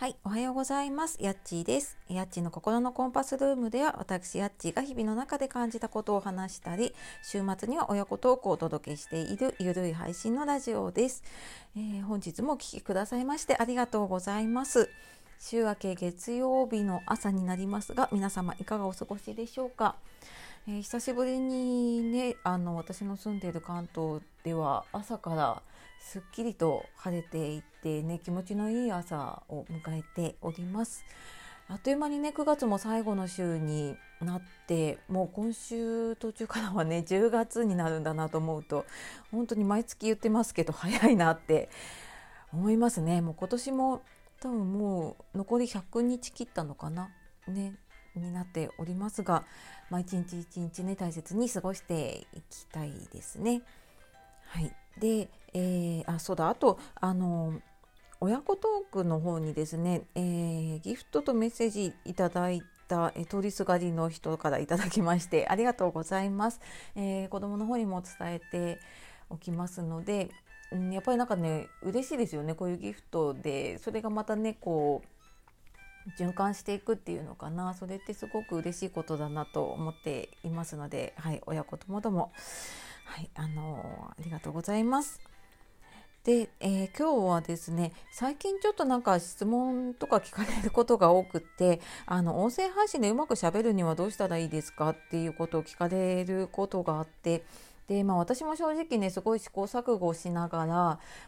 はい、おはようございます。やっちーです。やっちーの心のコンパスルームでは、私やっちーが日々の中で感じたことを話したり、週末には親子トークをお届けしているゆるい配信のラジオです。えー、本日もお聴きくださいましてありがとうございます。週明け月曜日の朝になりますが、皆様いかがお過ごしでしょうか？えー、久しぶりにねあの私の住んでいる関東では朝からすっきりと晴れていてね気持ちのいい朝を迎えております。あっという間にね9月も最後の週になってもう今週途中からはね10月になるんだなと思うと本当に毎月言ってますけど早いなって思いますね。もう今年も多分もう残り100日切ったのかな？ね。になっておりますが、まあ、一日一日ね大切に過ごしていきたいですね。はい、で、えー、あそうだ。あとあの親子トークの方にですね、えー、ギフトとメッセージいただいた通りすがりの人からいただきましてありがとうございます、えー、子供の方にも伝えておきますので、ん、やっぱりなんかね嬉しいですよね。こういうギフトでそれがまたねこう循環していくっていうのかなそれってすごく嬉しいことだなと思っていますので、はい、親子ともども、はい、あのありがとうございます。で、えー、今日はですね最近ちょっとなんか質問とか聞かれることが多くってあの音声配信でうまくしゃべるにはどうしたらいいですかっていうことを聞かれることがあってで、まあ、私も正直ねすごい試行錯誤しなが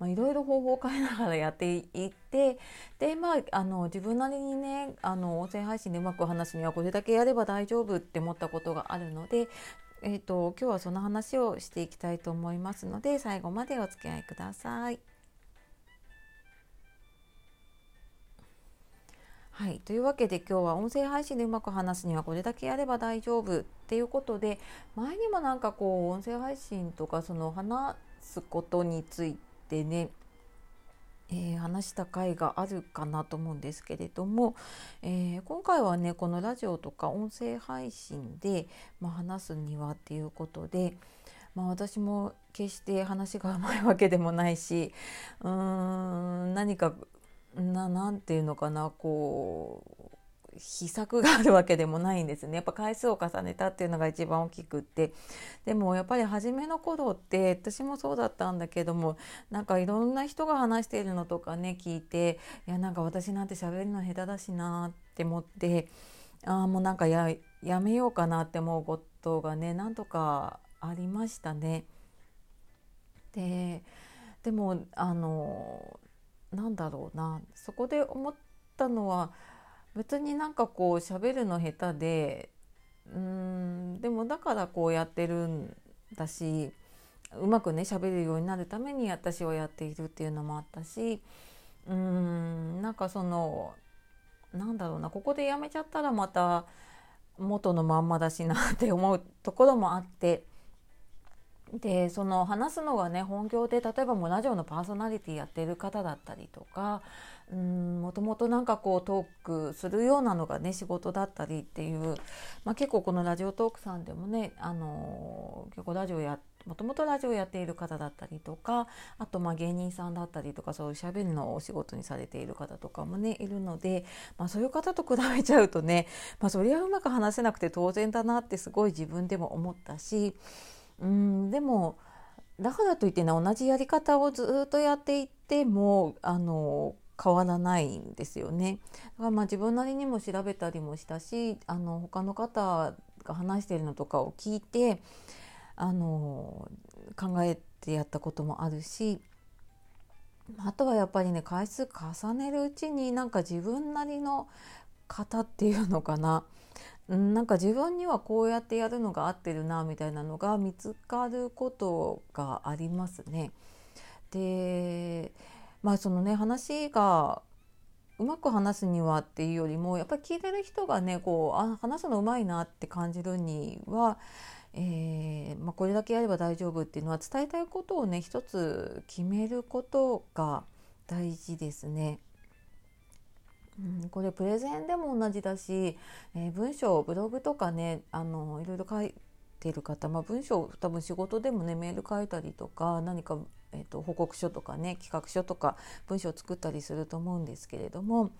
ら、いろいろ方法を変えながらやっていってで、まあ、あの自分なりにねあの音声配信でうまく話すにはこれだけやれば大丈夫って思ったことがあるので、えーと、今日はその話をしていきたいと思いますので最後までお付き合いください。はい、というわけで今日は音声配信でうまく話すにはこれだけやれば大丈夫っていうことで前にもなんかこう音声配信とかその話すことについてね、えー、話した回があるかなと思うんですけれども、えー、今回はねこのラジオとか音声配信で、まあ、話すにはっていうことで。まあ、私も決して話がうまいわけでもないしうーん何かななんていうのかなこう秘策があるわけでもないんですねやっぱ回数を重ねたっていうのが一番大きくってでもやっぱり初めの頃って私もそうだったんだけどもなんかいろんな人が話しているのとかね聞いていやなんか私なんて喋るの下手だしなって思ってああもうなんかややめようかなって思うことがねなんとかありましたね。ででもあのなんだろうな。そこで思ったのは別になんかこう喋るの下手でうんでもだからこうやってるんだしうまくね喋るようになるために私はやっているっていうのもあったしうんなんかそのなんだろうなここでやめちゃったらまた元のまんまだしなって思うところもあってでその話すのがね本業で例えばもうラジオのパーソナリティやってる方だったりとかもともとんかこうトークするようなのがね仕事だったりっていう、まあ、結構このラジオトークさんでもねあの結構ラジオやもともとラジオやっている方だったりとかあとまあ芸人さんだったりとかそういうしゃべりのお仕事にされている方とかもねいるので、まあ、そういう方と比べちゃうとね、まあ、それはうまく話せなくて当然だなってすごい自分でも思ったし。うんでもだからといってね同じやり方をずっとやっていってもあの変わらないんですよね。だからまあ自分なりにも調べたりもしたしあの他の方が話してるのとかを聞いてあの考えてやったこともあるしあとはやっぱりね回数重ねるうちになんか自分なりの型っていうのかななんか自分にはこうやってやるのが合ってるなみたいなのが見つかることがありますね。でまあそのね話がうまく話すにはっていうよりもやっぱり聞いてる人がねこうあ話すのうまいなって感じるには、えー、まあ、これだけやれば大丈夫っていうのは伝えたいことをね一つ決めることが大事ですね。これプレゼンでも同じだし、えー、文章ブログとかねあのいろいろ書いてる方、まあ、文章多分仕事でもねメール書いたりとか何か、えーと、報告書とかね企画書とか文章を作ったりすると思うんですけれども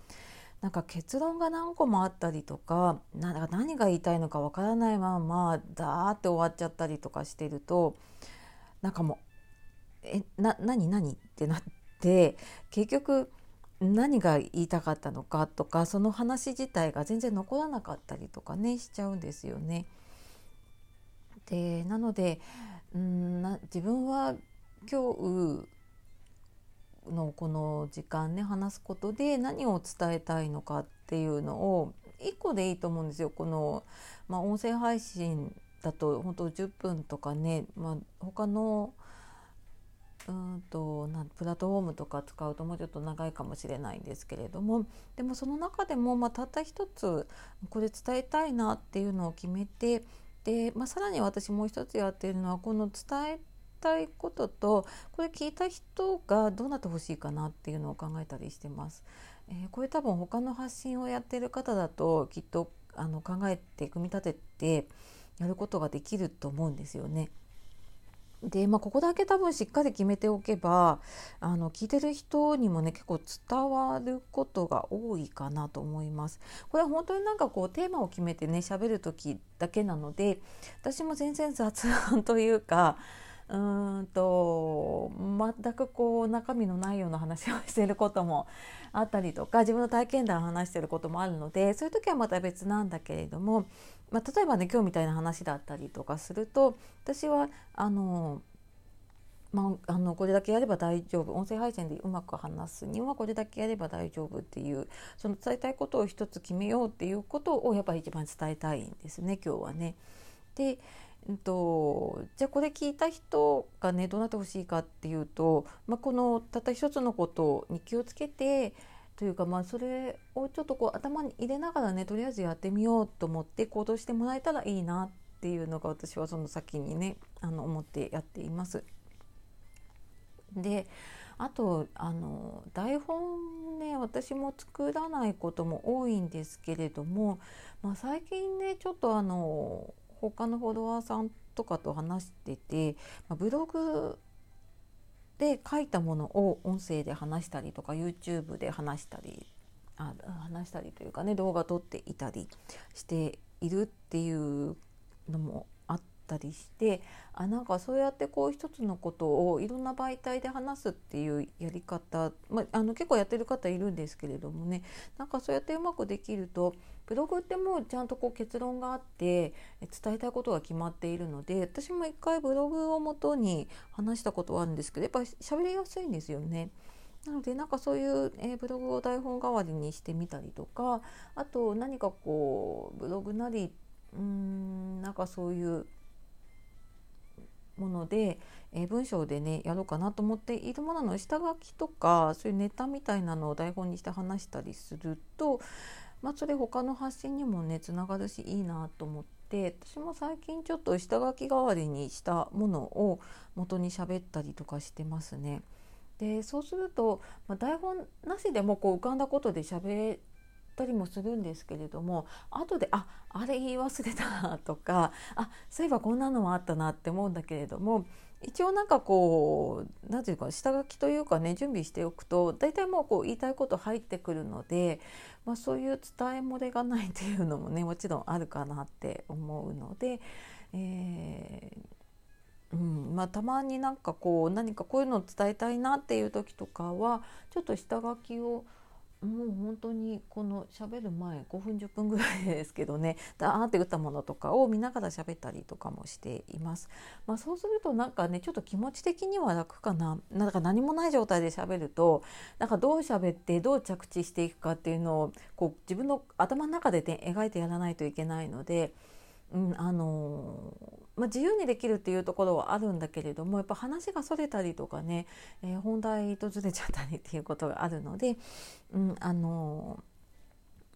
なんか結論が何個もあったりとかな何が言いたいのかわからないままダーって終わっちゃったりとかしてるとなんかもう「えな何何?」ってなって結局何が言いたかったのかとかその話自体が全然残らなかったりとかねしちゃうんですよね。でなのでうんな自分は今日のこの時間ね話すことで何を伝えたいのかっていうのを1個でいいと思うんですよ。この、まあ、音声配信だと本当10分とかね、まあ、他のうんとなプラットフォームとか使うともうちょっと長いかもしれないんですけれどもでもその中でも、まあ、たった一つこれ伝えたいなっていうのを決めてで、まあ、さらに私もう一つやってるのはこの伝えたいこととこれ聞いた人がどうなってほしいかなっていうのを考えたりしてます。えー、これ多分他の発信をやってる方だときっとあの考えて組み立ててやることができると思うんですよね。で、まあ、ここだけ多分しっかり決めておけばあの聞いてる人にもね結構伝わることが多いかなと思います。これは本当になんかこうテーマを決めてね喋る時だけなので私も全然雑談というかうんと全くこう中身のないような話をしていることもあったりとか自分の体験談を話していることもあるのでそういう時はまた別なんだけれどもまあ、例えばね今日みたいな話だったりとかすると私はあのまあ、あのこれだけやれば大丈夫音声配信でうまく話すにはこれだけやれば大丈夫っていうその伝えたいことを一つ決めようっていうことをやっぱり一番伝えたいんですね今日はね。で、えっと、じゃあこれ聞いた人がねどうなってほしいかっていうと、まあ、このたった一つのことに気をつけてというかまあそれをちょっとこう頭に入れながらねとりあえずやってみようと思って行動してもらえたらいいなっていうのが私はその先にねあの思ってやっています。であとあの台本ね私も作らないことも多いんですけれども、まあ、最近ねちょっとあの他のフォロワーさんとかと話してて、ま、ブログで書いたものを音声で話したりとか YouTube で話したりあ話したりというかね動画撮っていたりしているっていうのもったりしてあなんかそうやってこう一つのことをいろんな媒体で話すっていうやり方、まあ、の結構やってる方いるんですけれどもねなんかそうやってうまくできるとブログってもうちゃんとこう結論があって伝えたいことが決まっているので私も一回ブログをもとに話したことはあるんですけどやっぱり喋りやすいんですよね。なのでなんかそういう、えー、ブログを台本代わりにしてみたりとかあと何かこうブログなりうんなんかそういうもので、えー、文章でねやろうかなと思っているものの下書きとかそういうネタみたいなのを台本にして話したりするとまあ、それ他の発信にもねつながるしいいなと思って私も最近ちょっと下書き代わりにしたものを元に喋ったりとかしてますね。でそうすると、まあ、台本なしでもこう浮かんだことで喋ったりもするんですけれども後でああれ言い忘れたとかあそういえばこんなのもあったなって思うんだけれども一応なんかこう何て言うか下書きというかね準備しておくと大体もうこう言いたいこと入ってくるので、まあ、そういう伝え漏れがないっていうのもねもちろんあるかなって思うので、えー、うんまあ、たまになんかこう何かこういうのを伝えたいなっていう時とかはちょっと下書きをもう本当にこの喋る前5分10分ぐらいですけどね だーって打ったものとかを見ながら喋ったりとかもしています。まあ、そうするとなんかねちょっと気持ち的には楽かな。なんか何もない状態で喋るとなんかどう喋ってどう着地していくかっていうのをこう自分の頭の中で、ね、描いてやらないといけないので。うんあのまあ、自由にできるっていうところはあるんだけれどもやっぱ話がそれたりとかね、えー、本題とずれちゃったりっていうことがあるので、うんあのー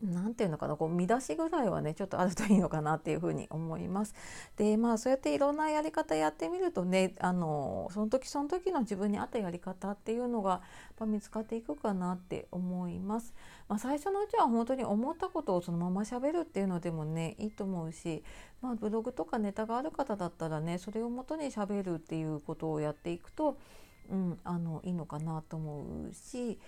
んていうのかなこう見出しぐらいはねちょっとあるといいのかなっていうふうに思います。でまあそうやっていろんなやり方やってみるとねあのその時その時の自分に合ったやり方っていうのがやっぱ見つかっていくかなって思います。まあ、最初のうちは本当に思ったことをそのまましゃべるっていうのでもねいいと思うし、まあ、ブログとかネタがある方だったらねそれをもとにしゃべるっていうことをやっていくとうん、あのいいのかなと思うし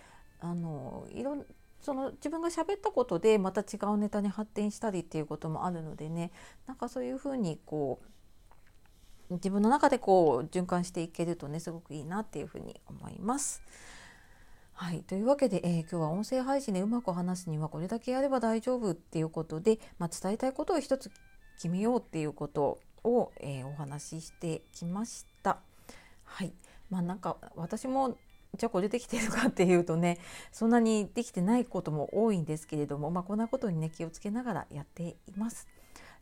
あのいろんその自分が喋ったことでまた違うネタに発展したりっていうこともあるのでねなんかそういうふうにこう自分の中でこう循環していけるとねすごくいいなっていうふうに思います。はい、というわけで、えー、今日は音声配信でうまく話すにはこれだけやれば大丈夫っていうことで、まあ、伝えたいことを一つ決めようっていうことを、えー、お話ししてきました。はいまあ、なんか私もじゃあこれできてるかっていうとねそんなにできてないことも多いんですけれども、まあ、こんなことにね気をつけながらやっています。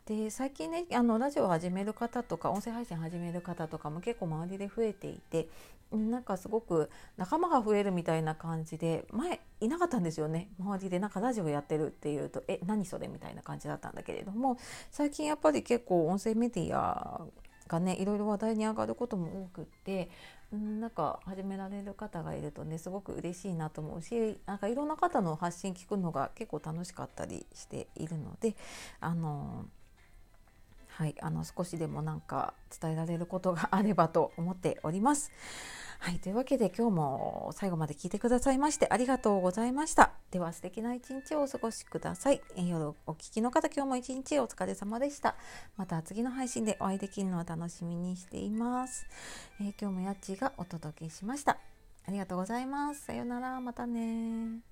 で最近ねあのラジオを始める方とか音声配信始める方とかも結構周りで増えていてなんかすごく仲間が増えるみたいな感じで前いなかったんですよね周りでなんかラジオやってるっていうとえ何それみたいな感じだったんだけれども最近やっぱり結構音声メディアがねいろいろ話題に上がることも多くってなんか始められる方がいるとねすごく嬉しいなと思うしなんかいろんな方の発信聞くのが結構楽しかったりしているのであのはい、あの少しでもなんか伝えられることがあればと思っております。はい、というわけで今日も最後まで聞いてくださいましてありがとうございました。では素敵な一日をお過ごしください。え夜お聞きの方今日も一日お疲れ様でした。また次の配信でお会いできるのを楽しみにしています。えー、今日もやっちがお届けしました。ありがとうございます。さようなら。またね